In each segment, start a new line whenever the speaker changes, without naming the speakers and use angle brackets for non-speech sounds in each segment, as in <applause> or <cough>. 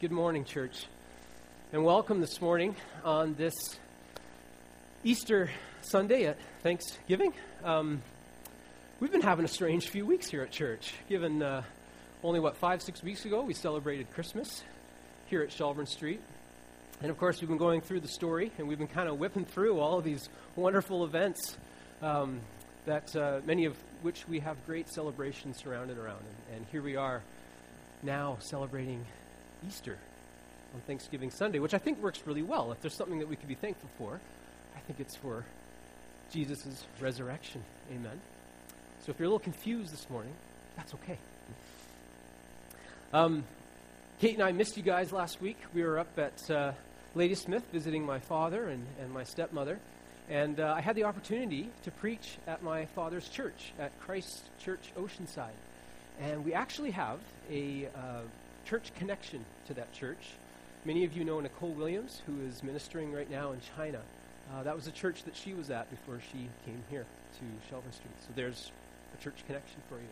Good morning, church, and welcome this morning on this Easter Sunday at Thanksgiving. Um, we've been having a strange few weeks here at church, given uh, only, what, five, six weeks ago we celebrated Christmas here at Shelbourne Street. And of course, we've been going through the story, and we've been kind of whipping through all of these wonderful events um, that uh, many of which we have great celebrations surrounded around. And, and here we are now celebrating Easter on Thanksgiving Sunday, which I think works really well. If there's something that we could be thankful for, I think it's for Jesus' resurrection. Amen. So if you're a little confused this morning, that's okay. Um, Kate and I missed you guys last week. We were up at uh, Ladysmith visiting my father and, and my stepmother. And uh, I had the opportunity to preach at my father's church, at Christ Church Oceanside. And we actually have a uh, church connection to that church. Many of you know Nicole Williams, who is ministering right now in China. Uh, that was a church that she was at before she came here to Shelbourne Street. So there's a church connection for you.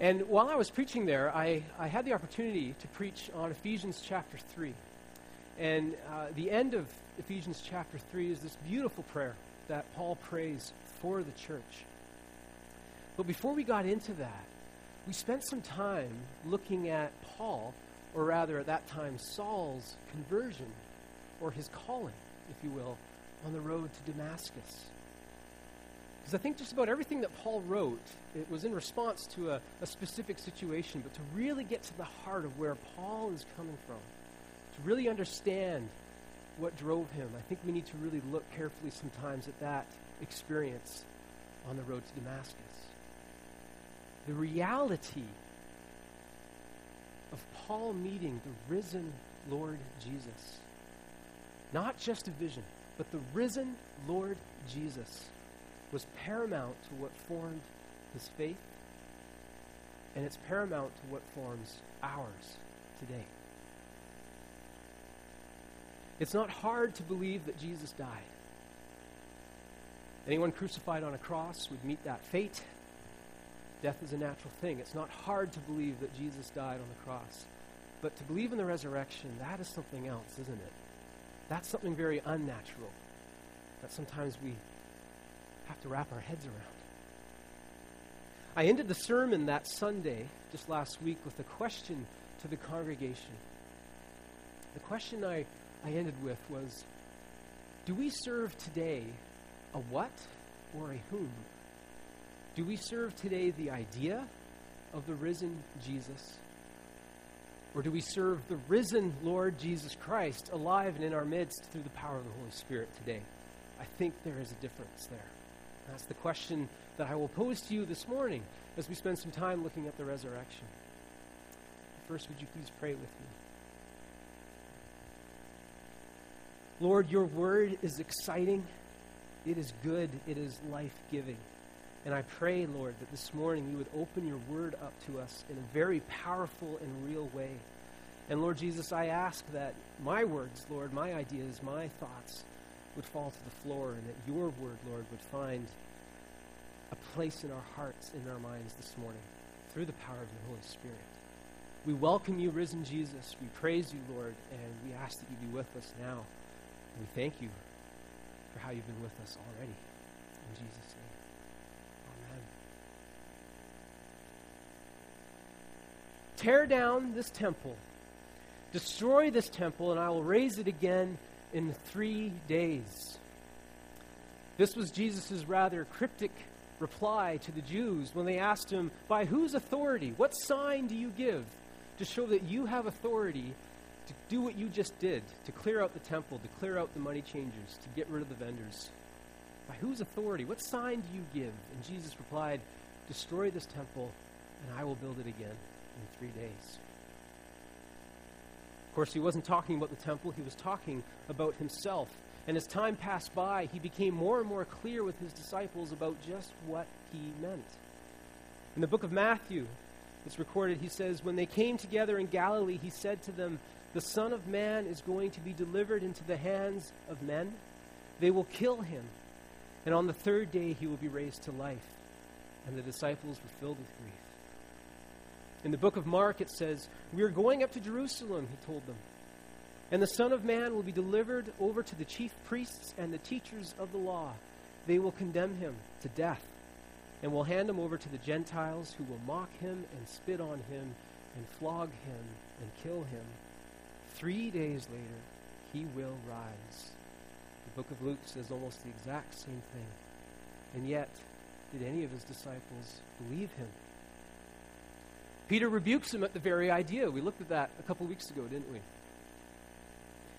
And while I was preaching there, I, I had the opportunity to preach on Ephesians chapter 3. And uh, the end of Ephesians chapter 3 is this beautiful prayer that Paul prays for the church. But before we got into that, we spent some time looking at Paul, or rather at that time, Saul's conversion, or his calling, if you will, on the road to Damascus. Because I think just about everything that Paul wrote, it was in response to a, a, specific situation, but to really get to the heart of where Paul is coming from, to really understand what drove him, I think we need to really look carefully sometimes at that experience on the road to Damascus the reality of Paul meeting the risen Lord Jesus. Not just a vision, but the risen Lord Jesus was paramount to what formed his faith, and it's paramount to what forms ours today. It's not hard to believe that Jesus died. Anyone crucified on a cross would meet that fate Death is a natural thing. It's not hard to believe that Jesus died on the cross. But to believe in the resurrection, that is something else, isn't it? That's something very unnatural that sometimes we have to wrap our heads around. I ended the sermon that Sunday, just last week, with a question to the congregation. The question I, I ended with was Do we serve today a what or a whom? Do we serve today the idea of the risen Jesus? Or do we serve the risen Lord Jesus Christ alive and in our midst through the power of the Holy Spirit today? I think there is a difference there. That's the question that I will pose to you this morning as we spend some time looking at the resurrection. First, would you please pray with me? Lord, your word is exciting, it is good, it is life giving. And I pray, Lord, that this morning you would open your word up to us in a very powerful and real way. And Lord Jesus, I ask that my words, Lord, my ideas, my thoughts would fall to the floor and that your word, Lord, would find a place in our hearts, in our minds this morning through the power of the Holy Spirit. We welcome you, risen Jesus. We praise you, Lord, and we ask that you be with us now. We thank you for how you've been with us already. In Jesus' name. Tear down this temple, destroy this temple, and I will raise it again in three days. This was Jesus' rather cryptic reply to the Jews when they asked him, By whose authority? What sign do you give to show that you have authority to do what you just did, to clear out the temple, to clear out the money changers, to get rid of the vendors? By whose authority? What sign do you give? And Jesus replied, Destroy this temple, and I will build it again in three days. Of course, he wasn't talking about the temple, he was talking about himself. And as time passed by, he became more and more clear with his disciples about just what he meant. In the book of Matthew, it's recorded, he says, When they came together in Galilee, he said to them, The Son of Man is going to be delivered into the hands of men. They will kill him, and on the third day he will be raised to life. And the disciples were filled with grief. In the book of Mark, it says, We are going up to Jerusalem, he told them. And the Son of Man will be delivered over to the chief priests and the teachers of the law. They will condemn him to death and will hand him over to the Gentiles who will mock him and spit on him and flog him and kill him. Three days later, he will rise. The book of Luke says almost the exact same thing. And yet, did any of his disciples believe him? Peter rebukes him at the very idea. We looked at that a couple weeks ago, didn't we?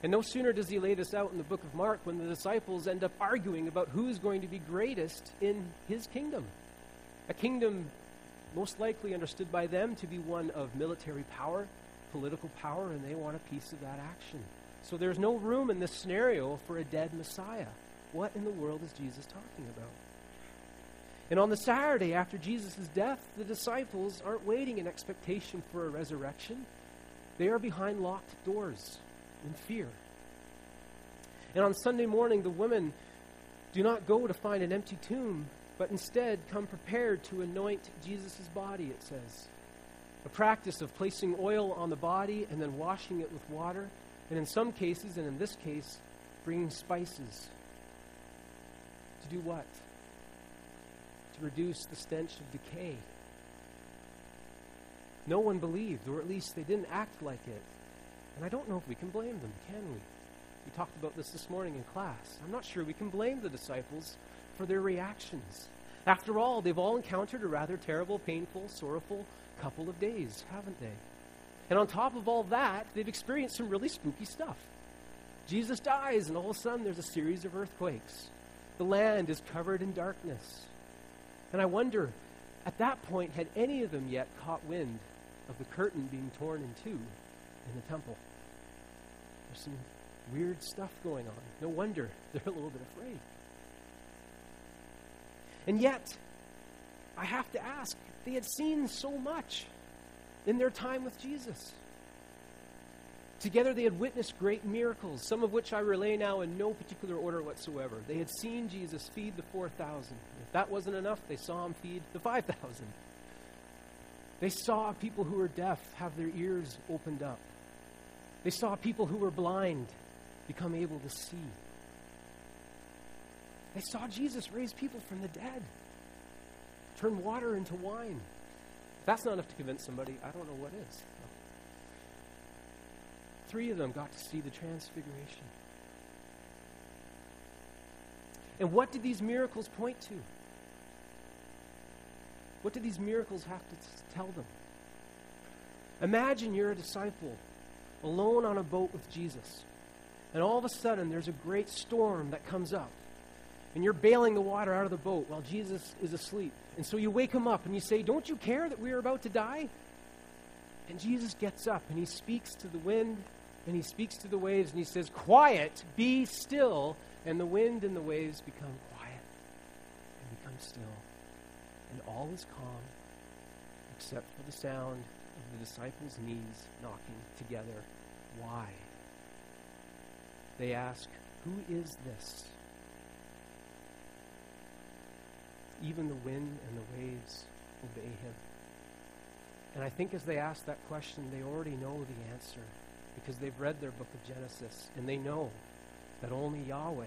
And no sooner does he lay this out in the book of Mark when the disciples end up arguing about who's going to be greatest in his kingdom. A kingdom most likely understood by them to be one of military power, political power, and they want a piece of that action. So there's no room in this scenario for a dead Messiah. What in the world is Jesus talking about? And on the Saturday after Jesus' death, the disciples aren't waiting in expectation for a resurrection. They are behind locked doors in fear. And on Sunday morning, the women do not go to find an empty tomb, but instead come prepared to anoint Jesus' body, it says. A practice of placing oil on the body and then washing it with water, and in some cases, and in this case, bringing spices. To do what? To reduce the stench of decay. No one believed, or at least they didn't act like it. And I don't know if we can blame them, can we? We talked about this this morning in class. I'm not sure we can blame the disciples for their reactions. After all, they've all encountered a rather terrible, painful, sorrowful couple of days, haven't they? And on top of all that, they've experienced some really spooky stuff. Jesus dies, and all of a sudden there's a series of earthquakes. The land is covered in darkness. And I wonder, at that point, had any of them yet caught wind of the curtain being torn in two in the temple? There's some weird stuff going on. No wonder <laughs> they're a little bit afraid. And yet, I have to ask, they had seen so much in their time with Jesus. Together, they had witnessed great miracles, some of which I relay now in no particular order whatsoever. They had seen Jesus feed the 4,000. If that wasn't enough, they saw him feed the 5,000. They saw people who were deaf have their ears opened up. They saw people who were blind become able to see. They saw Jesus raise people from the dead, turn water into wine. If that's not enough to convince somebody, I don't know what is. Three of them got to see the transfiguration. And what did these miracles point to? What did these miracles have to tell them? Imagine you're a disciple alone on a boat with Jesus. And all of a sudden, there's a great storm that comes up. And you're bailing the water out of the boat while Jesus is asleep. And so you wake him up and you say, Don't you care that we are about to die? And Jesus gets up and he speaks to the wind and he speaks to the waves and he says, Quiet, be still. And the wind and the waves become quiet and become still. And all is calm except for the sound of the disciples' knees knocking together. Why? They ask, Who is this? Even the wind and the waves obey him. And I think as they ask that question, they already know the answer because they've read their book of Genesis and they know that only Yahweh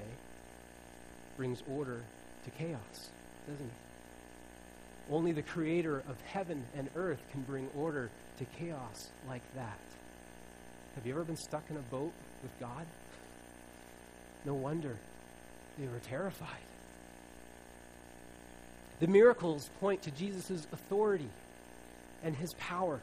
brings order to chaos, doesn't he? Only the creator of heaven and earth can bring order to chaos like that. Have you ever been stuck in a boat with God? No wonder they were terrified. The miracles point to Jesus' authority and his power.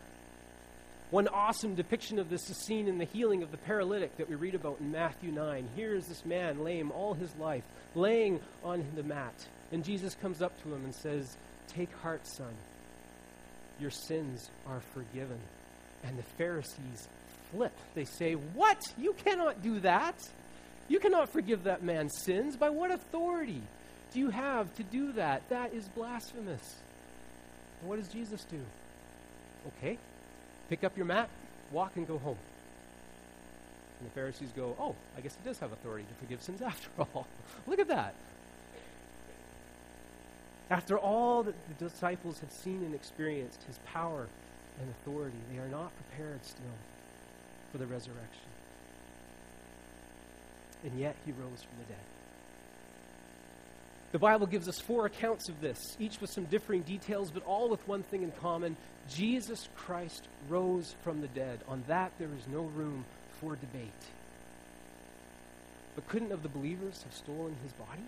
One awesome depiction of this is seen in the healing of the paralytic that we read about in Matthew 9. Here is this man, lame all his life, laying on the mat. And Jesus comes up to him and says, Take heart, son. Your sins are forgiven. And the Pharisees flip. They say, What? You cannot do that. You cannot forgive that man's sins. By what authority do you have to do that? That is blasphemous. And what does Jesus do? Okay, pick up your mat, walk and go home. And the Pharisees go, Oh, I guess he does have authority to forgive sins after <laughs> all. Look at that. After all that the disciples have seen and experienced, his power and authority. They are not prepared still for the resurrection. And yet he rose from the dead. The Bible gives us four accounts of this, each with some differing details, but all with one thing in common Jesus Christ rose from the dead. On that, there is no room for debate. But couldn't of the believers have stolen his body?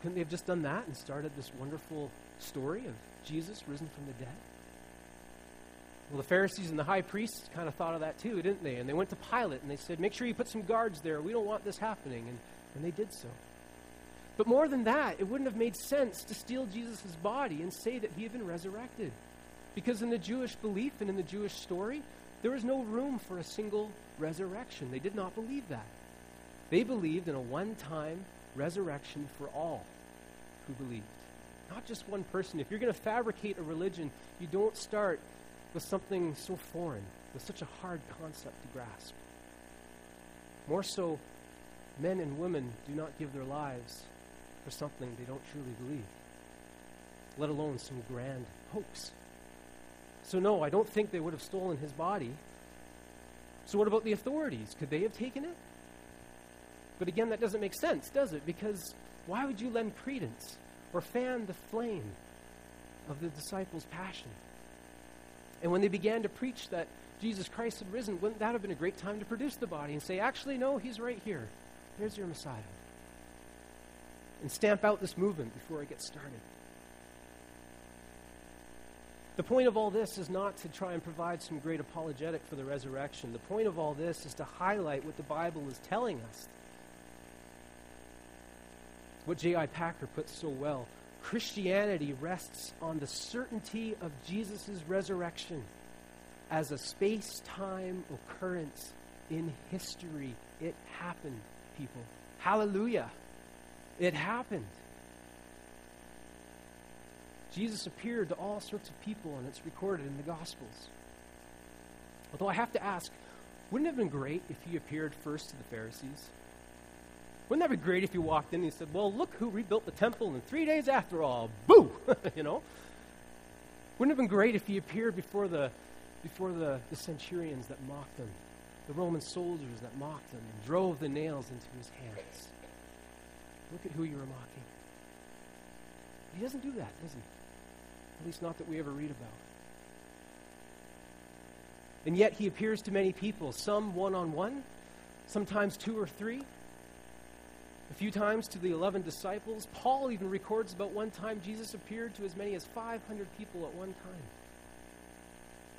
Couldn't they have just done that and started this wonderful story of Jesus risen from the dead? Well, the Pharisees and the high priests kind of thought of that too, didn't they? And they went to Pilate and they said, Make sure you put some guards there. We don't want this happening. And, and they did so. But more than that, it wouldn't have made sense to steal Jesus' body and say that he had been resurrected. Because in the Jewish belief and in the Jewish story, there was no room for a single resurrection. They did not believe that. They believed in a one time resurrection for all who believed. Not just one person. If you're going to fabricate a religion, you don't start with something so foreign, with such a hard concept to grasp. More so, men and women do not give their lives for something they don't truly believe, let alone some grand hoax. So, no, I don't think they would have stolen his body. So, what about the authorities? Could they have taken it? But again, that doesn't make sense, does it? Because why would you lend credence or fan the flame of the disciples' passion? And when they began to preach that Jesus Christ had risen, wouldn't that have been a great time to produce the body and say, actually, no, he's right here. Here's your Messiah. And stamp out this movement before it gets started. The point of all this is not to try and provide some great apologetic for the resurrection. The point of all this is to highlight what the Bible is telling us. What J.I. Packer puts so well Christianity rests on the certainty of Jesus' resurrection as a space time occurrence in history. It happened, people. Hallelujah. It happened. Jesus appeared to all sorts of people, and it's recorded in the Gospels. Although I have to ask, wouldn't it have been great if he appeared first to the Pharisees? Wouldn't that be great if you walked in and he said, Well, look who rebuilt the temple in three days after all. Boo! <laughs> you know? Wouldn't it have been great if he appeared before the before the, the centurions that mocked him, the Roman soldiers that mocked him and drove the nails into his hands? Look at who you are mocking. He doesn't do that, does he? At least not that we ever read about. And yet he appears to many people, some one on one, sometimes two or three, a few times to the 11 disciples. Paul even records about one time Jesus appeared to as many as 500 people at one time.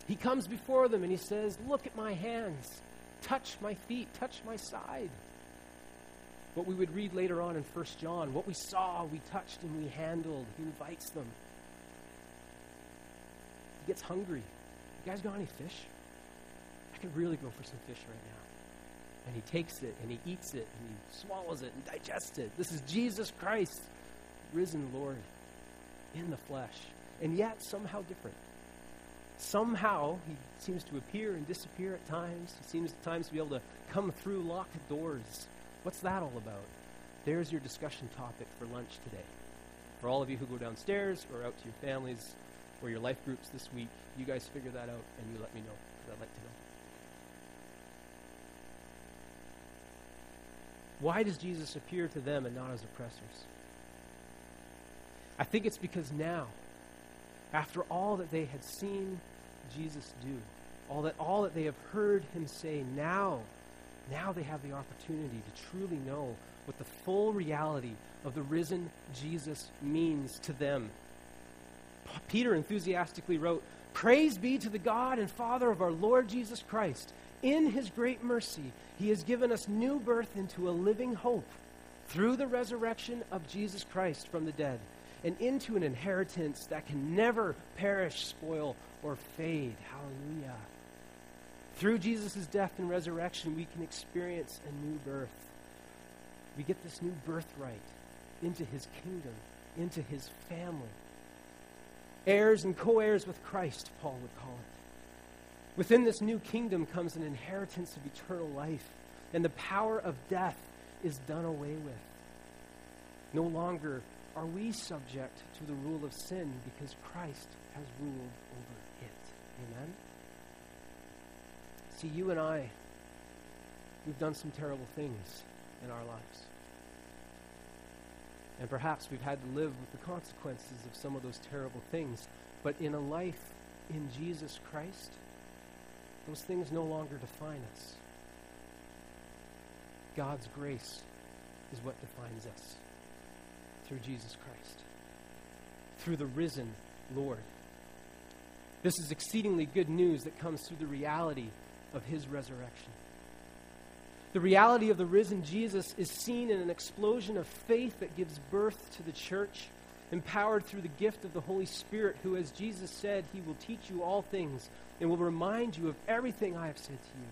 He comes before them and he says, Look at my hands, touch my feet, touch my side. What we would read later on in 1 John, what we saw, we touched, and we handled. He invites them. He gets hungry. You guys got any fish? I could really go for some fish right now. And he takes it and he eats it and he swallows it and digests it. This is Jesus Christ, risen Lord in the flesh, and yet somehow different. Somehow he seems to appear and disappear at times. He seems at times to be able to come through locked doors. What's that all about? There's your discussion topic for lunch today. For all of you who go downstairs or out to your families or your life groups this week, you guys figure that out and you let me know because I'd like to know. Why does Jesus appear to them and not as oppressors? I think it's because now, after all that they had seen Jesus do, all that all that they have heard him say, now, now they have the opportunity to truly know what the full reality of the risen Jesus means to them. Peter enthusiastically wrote, Praise be to the God and Father of our Lord Jesus Christ in his great mercy, he has given us new birth into a living hope through the resurrection of Jesus Christ from the dead and into an inheritance that can never perish, spoil, or fade. Hallelujah. Through Jesus' death and resurrection, we can experience a new birth. We get this new birthright into his kingdom, into his family. Heirs and co heirs with Christ, Paul would call it. Within this new kingdom comes an inheritance of eternal life, and the power of death is done away with. No longer are we subject to the rule of sin because Christ has ruled over it. Amen? See, you and I, we've done some terrible things in our lives. And perhaps we've had to live with the consequences of some of those terrible things. But in a life in Jesus Christ, those things no longer define us. God's grace is what defines us through Jesus Christ, through the risen Lord. This is exceedingly good news that comes through the reality of his resurrection. The reality of the risen Jesus is seen in an explosion of faith that gives birth to the church, empowered through the gift of the Holy Spirit, who, as Jesus said, he will teach you all things and will remind you of everything I have said to you.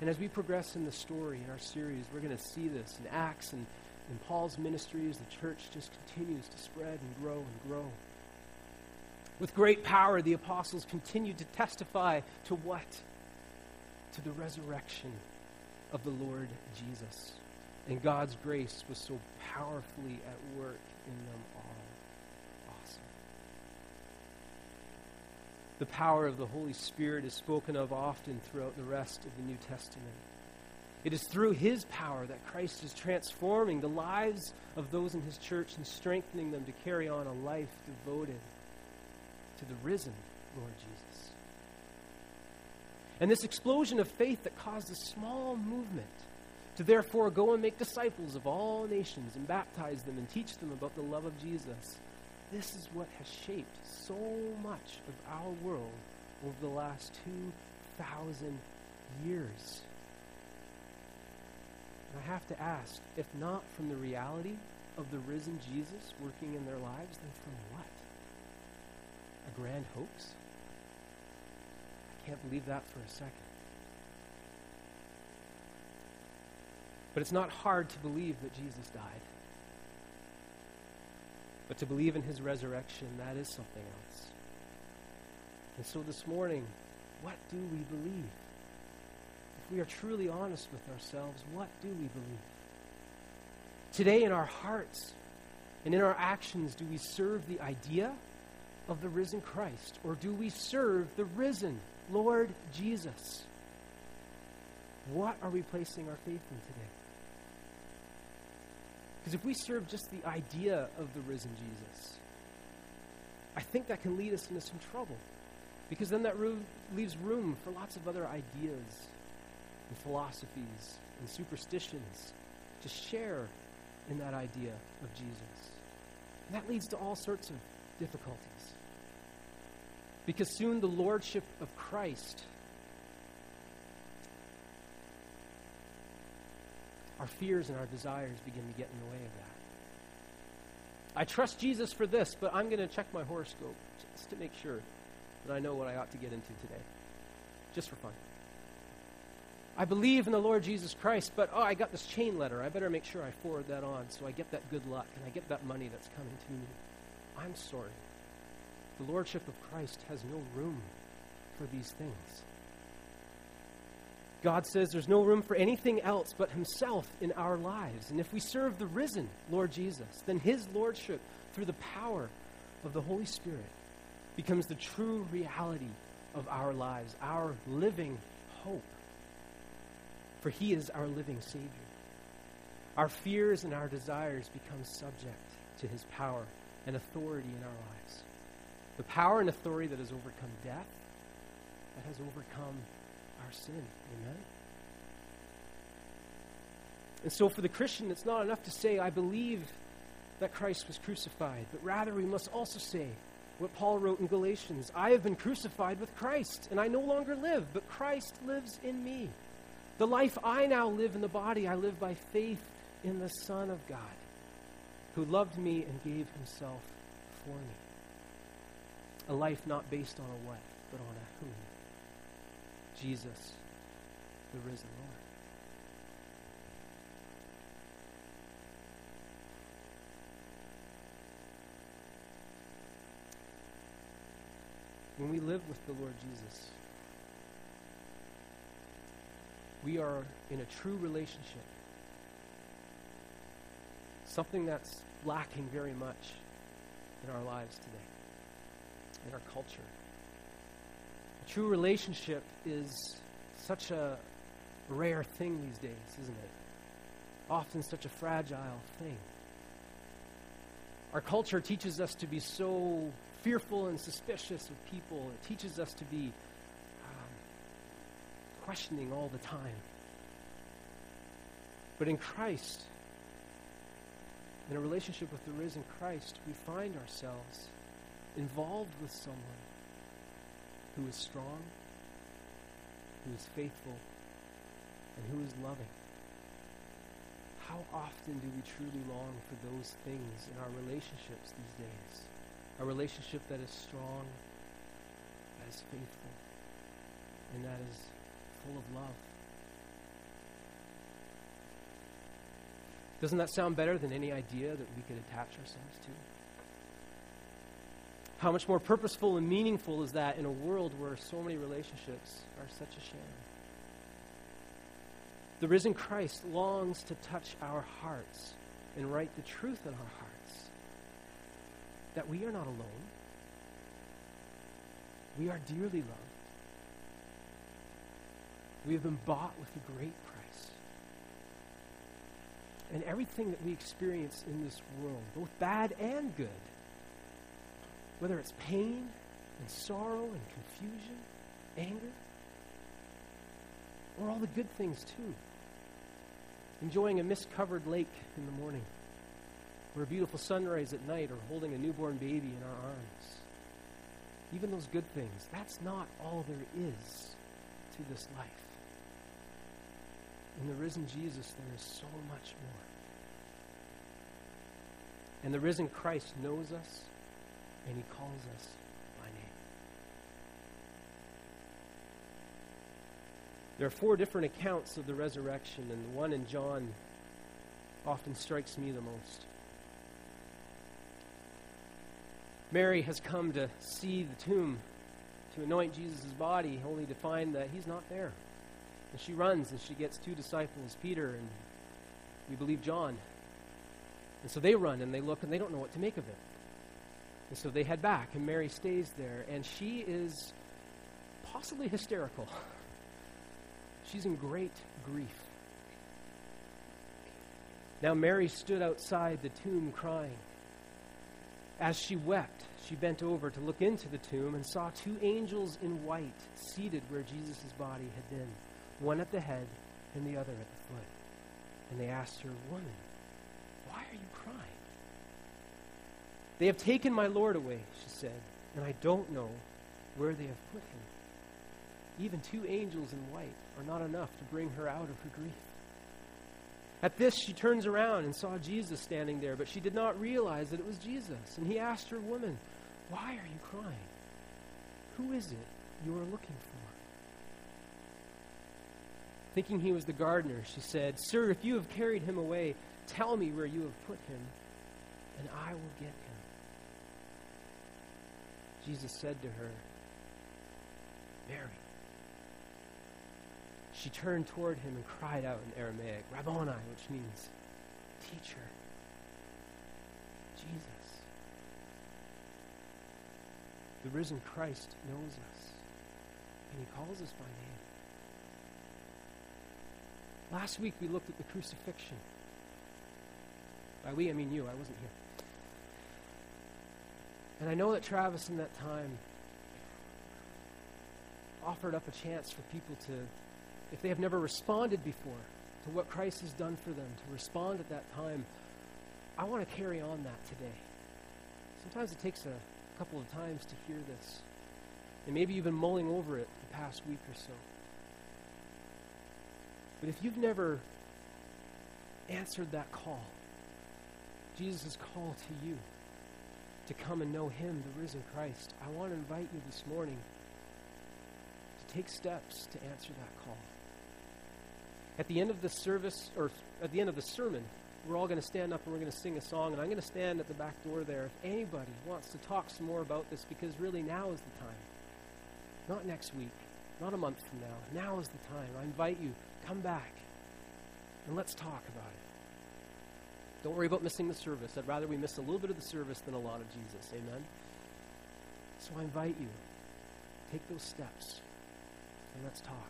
And as we progress in the story in our series, we're going to see this in Acts and in Paul's ministry as the church just continues to spread and grow and grow. With great power, the apostles continued to testify to what? To the resurrection of the Lord Jesus. And God's grace was so powerfully at work in them all. Awesome. The power of the Holy Spirit is spoken of often throughout the rest of the New Testament. It is through his power that Christ is transforming the lives of those in his church and strengthening them to carry on a life devoted to the risen Lord Jesus. And this explosion of faith that caused a small movement to therefore go and make disciples of all nations and baptize them and teach them about the love of Jesus. This is what has shaped so much of our world over the last 2,000 years. And I have to ask if not from the reality of the risen Jesus working in their lives, then from what? A grand hoax? Can't believe that for a second. But it's not hard to believe that Jesus died. But to believe in his resurrection, that is something else. And so this morning, what do we believe? If we are truly honest with ourselves, what do we believe? Today, in our hearts and in our actions, do we serve the idea of the risen Christ, or do we serve the risen Lord Jesus? What are we placing our faith in today? Because if we serve just the idea of the risen Jesus, I think that can lead us into some trouble. Because then that room leaves room for lots of other ideas and philosophies and superstitions to share in that idea of Jesus. And that leads to all sorts of difficulties. Because soon the lordship of Christ, our fears and our desires begin to get in the way of that. I trust Jesus for this, but I'm going to check my horoscope just to make sure that I know what I ought to get into today, just for fun. I believe in the Lord Jesus Christ, but oh, I got this chain letter. I better make sure I forward that on so I get that good luck and I get that money that's coming to me. I'm sorry. The Lordship of Christ has no room for these things. God says there's no room for anything else but Himself in our lives. And if we serve the risen Lord Jesus, then His Lordship, through the power of the Holy Spirit, becomes the true reality of our lives, our living hope. For He is our living Savior. Our fears and our desires become subject to His power and authority in our lives. The power and authority that has overcome death, that has overcome our sin. Amen? And so for the Christian, it's not enough to say, I believe that Christ was crucified, but rather we must also say what Paul wrote in Galatians I have been crucified with Christ, and I no longer live, but Christ lives in me. The life I now live in the body, I live by faith in the Son of God, who loved me and gave himself for me. A life not based on a what, but on a who. Jesus, the risen Lord. When we live with the Lord Jesus, we are in a true relationship. Something that's lacking very much in our lives today, in our culture A True relationship is such a rare thing these days, isn't it? Often such a fragile thing. Our culture teaches us to be so fearful and suspicious of people. It teaches us to be um, questioning all the time. But in Christ, in a relationship with the risen Christ, we find ourselves involved with someone who is strong, who is faithful, and who is loving. How often do we truly long for those things in our relationships these days? A relationship that is strong, that is faithful, and that is full of love. Doesn't that sound better than any idea that we could attach ourselves to? How much more purposeful and meaningful is that in a world where so many relationships are such a sham? The risen Christ longs to touch our hearts and write the truth in our hearts that we are not alone. We are dearly loved. We have been bought with a great price. And everything that we experience in this world, both bad and good, whether it's pain and sorrow and confusion, anger, or all the good things too. Enjoying a mist covered lake in the morning, or a beautiful sunrise at night, or holding a newborn baby in our arms. Even those good things, that's not all there is to this life. In the risen Jesus, there is so much more. And the risen Christ knows us, and he calls us by name. There are four different accounts of the resurrection, and the one in John often strikes me the most. Mary has come to see the tomb to anoint Jesus' body, only to find that he's not there. And she runs and she gets two disciples, Peter and we believe John. And so they run and they look and they don't know what to make of it. And so they head back, and Mary stays there, and she is possibly hysterical. She's in great grief. Now, Mary stood outside the tomb crying. As she wept, she bent over to look into the tomb and saw two angels in white seated where Jesus' body had been, one at the head and the other at the foot. And they asked her, Woman, why are you crying? They have taken my Lord away, she said, and I don't know where they have put him. Even two angels in white are not enough to bring her out of her grief. At this, she turns around and saw Jesus standing there, but she did not realize that it was Jesus. And he asked her, Woman, why are you crying? Who is it you are looking for? Thinking he was the gardener, she said, Sir, if you have carried him away, tell me where you have put him, and I will get him. Jesus said to her, Mary. She turned toward him and cried out in Aramaic, Rabboni, which means teacher. Jesus. The risen Christ knows us, and he calls us by name. Last week we looked at the crucifixion. By we, I mean you. I wasn't here. And I know that Travis in that time offered up a chance for people to, if they have never responded before to what Christ has done for them, to respond at that time. I want to carry on that today. Sometimes it takes a couple of times to hear this. And maybe you've been mulling over it the past week or so. But if you've never answered that call, Jesus' call to you, to come and know Him, the risen Christ, I want to invite you this morning to take steps to answer that call. At the end of the service, or at the end of the sermon, we're all going to stand up and we're going to sing a song, and I'm going to stand at the back door there if anybody wants to talk some more about this, because really now is the time. Not next week, not a month from now. Now is the time. I invite you, come back, and let's talk about it. Don't worry about missing the service. I'd rather we miss a little bit of the service than a lot of Jesus. Amen? So I invite you Take those steps and let's talk.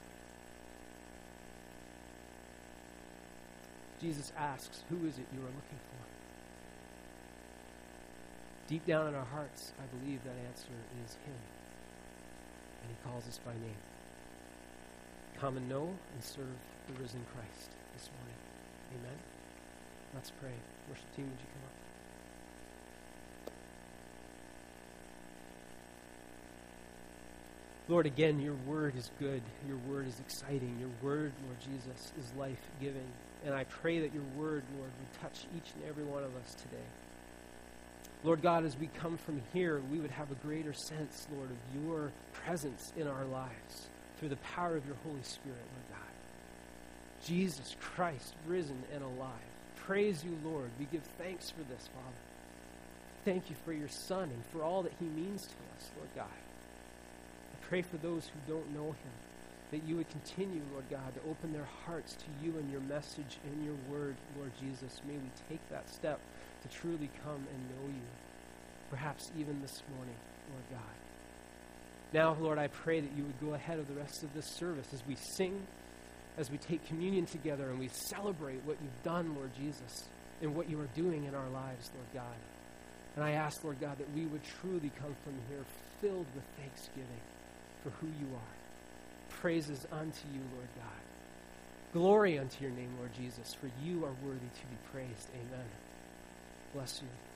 Jesus asks, Who is it you are looking for? Deep down in our hearts, I believe that answer is Him. And He calls us by name. Come and know and serve the risen Christ this morning. Amen. Let's pray. Worship team, would you come up? Lord, again, your word is good. Your word is exciting. Your word, Lord Jesus, is life giving. And I pray that your word, Lord, would touch each and every one of us today. Lord God, as we come from here, we would have a greater sense, Lord, of your presence in our lives through the power of your Holy Spirit, Lord God. Jesus Christ, risen and alive. Praise you, Lord. We give thanks for this, Father. Thank you for your Son and for all that he means to us, Lord God. I pray for those who don't know him, that you would continue, Lord God, to open their hearts to you and your message and your word, Lord Jesus. May we take that step to truly come and know you, perhaps even this morning, Lord God. Now, Lord, I pray that you would go ahead of the rest of this service as we sing, as we take communion together, and we celebrate what you've done, Lord Jesus, and what you are doing in our lives, Lord God. And I ask, Lord God, that we would truly come from here filled with thanksgiving for who you are. Praises unto you, Lord God. Glory unto your name, Lord Jesus, for you are worthy to be praised. Amen. Bless you.